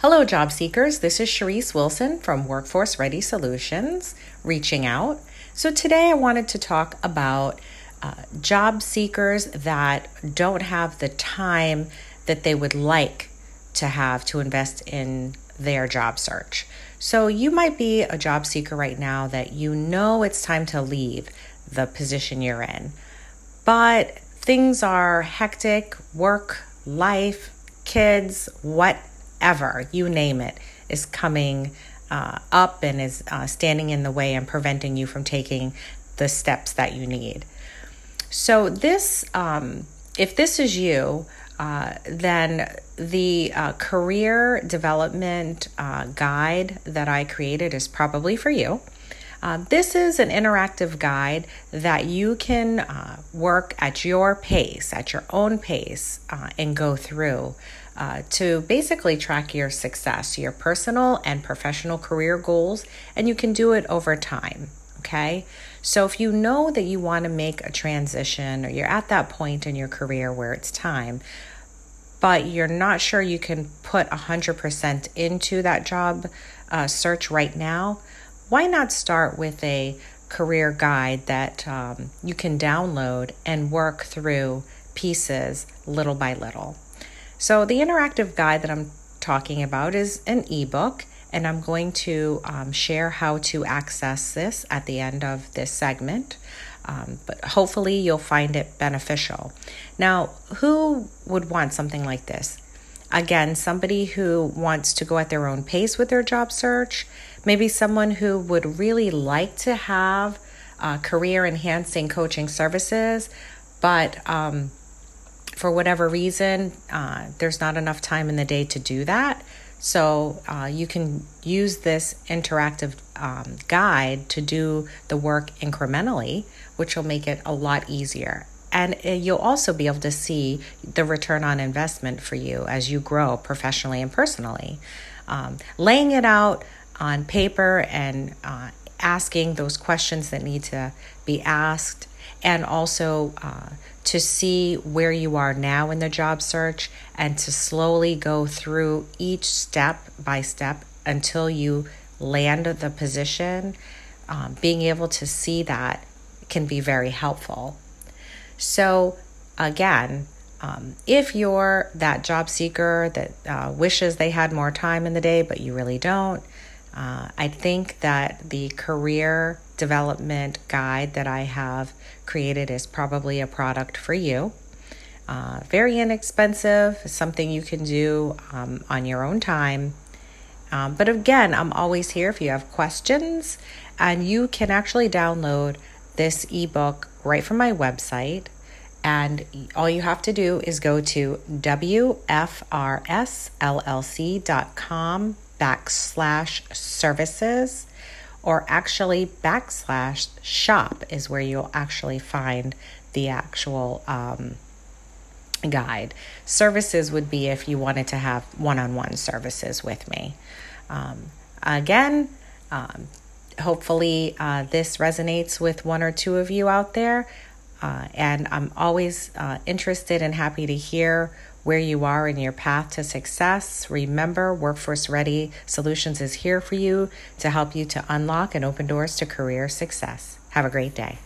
Hello, job seekers. This is Cherise Wilson from Workforce Ready Solutions reaching out. So, today I wanted to talk about uh, job seekers that don't have the time that they would like to have to invest in their job search. So, you might be a job seeker right now that you know it's time to leave the position you're in, but things are hectic, work, life, kids, whatever, you name it, is coming uh, up and is uh, standing in the way and preventing you from taking the steps that you need. So, this, um, if this is you, uh, then the uh, career development uh, guide that I created is probably for you. Uh, this is an interactive guide that you can uh, work at your pace, at your own pace, uh, and go through uh, to basically track your success, your personal and professional career goals, and you can do it over time. Okay, so if you know that you want to make a transition or you're at that point in your career where it's time, but you're not sure you can put 100% into that job uh, search right now, why not start with a career guide that um, you can download and work through pieces little by little? So, the interactive guide that I'm talking about is an ebook, and I'm going to um, share how to access this at the end of this segment. Um, but hopefully, you'll find it beneficial. Now, who would want something like this? Again, somebody who wants to go at their own pace with their job search, maybe someone who would really like to have uh, career enhancing coaching services, but um, for whatever reason, uh, there's not enough time in the day to do that. So uh, you can use this interactive um, guide to do the work incrementally, which will make it a lot easier and uh, you'll also be able to see the return on investment for you as you grow professionally and personally. Um, laying it out on paper and uh, asking those questions that need to be asked, and also uh, to see where you are now in the job search and to slowly go through each step by step until you land the position. Um, being able to see that can be very helpful. So, again, um, if you're that job seeker that uh, wishes they had more time in the day, but you really don't, uh, I think that the career development guide that I have created is probably a product for you. Uh, very inexpensive, something you can do um, on your own time. Um, but again, I'm always here if you have questions, and you can actually download this ebook right from my website. And all you have to do is go to WFRSLLC.com backslash services or actually backslash shop is where you'll actually find the actual um, guide. Services would be if you wanted to have one on one services with me. Um, again, um, hopefully, uh, this resonates with one or two of you out there. Uh, and I'm always uh, interested and happy to hear where you are in your path to success. Remember, Workforce Ready Solutions is here for you to help you to unlock and open doors to career success. Have a great day.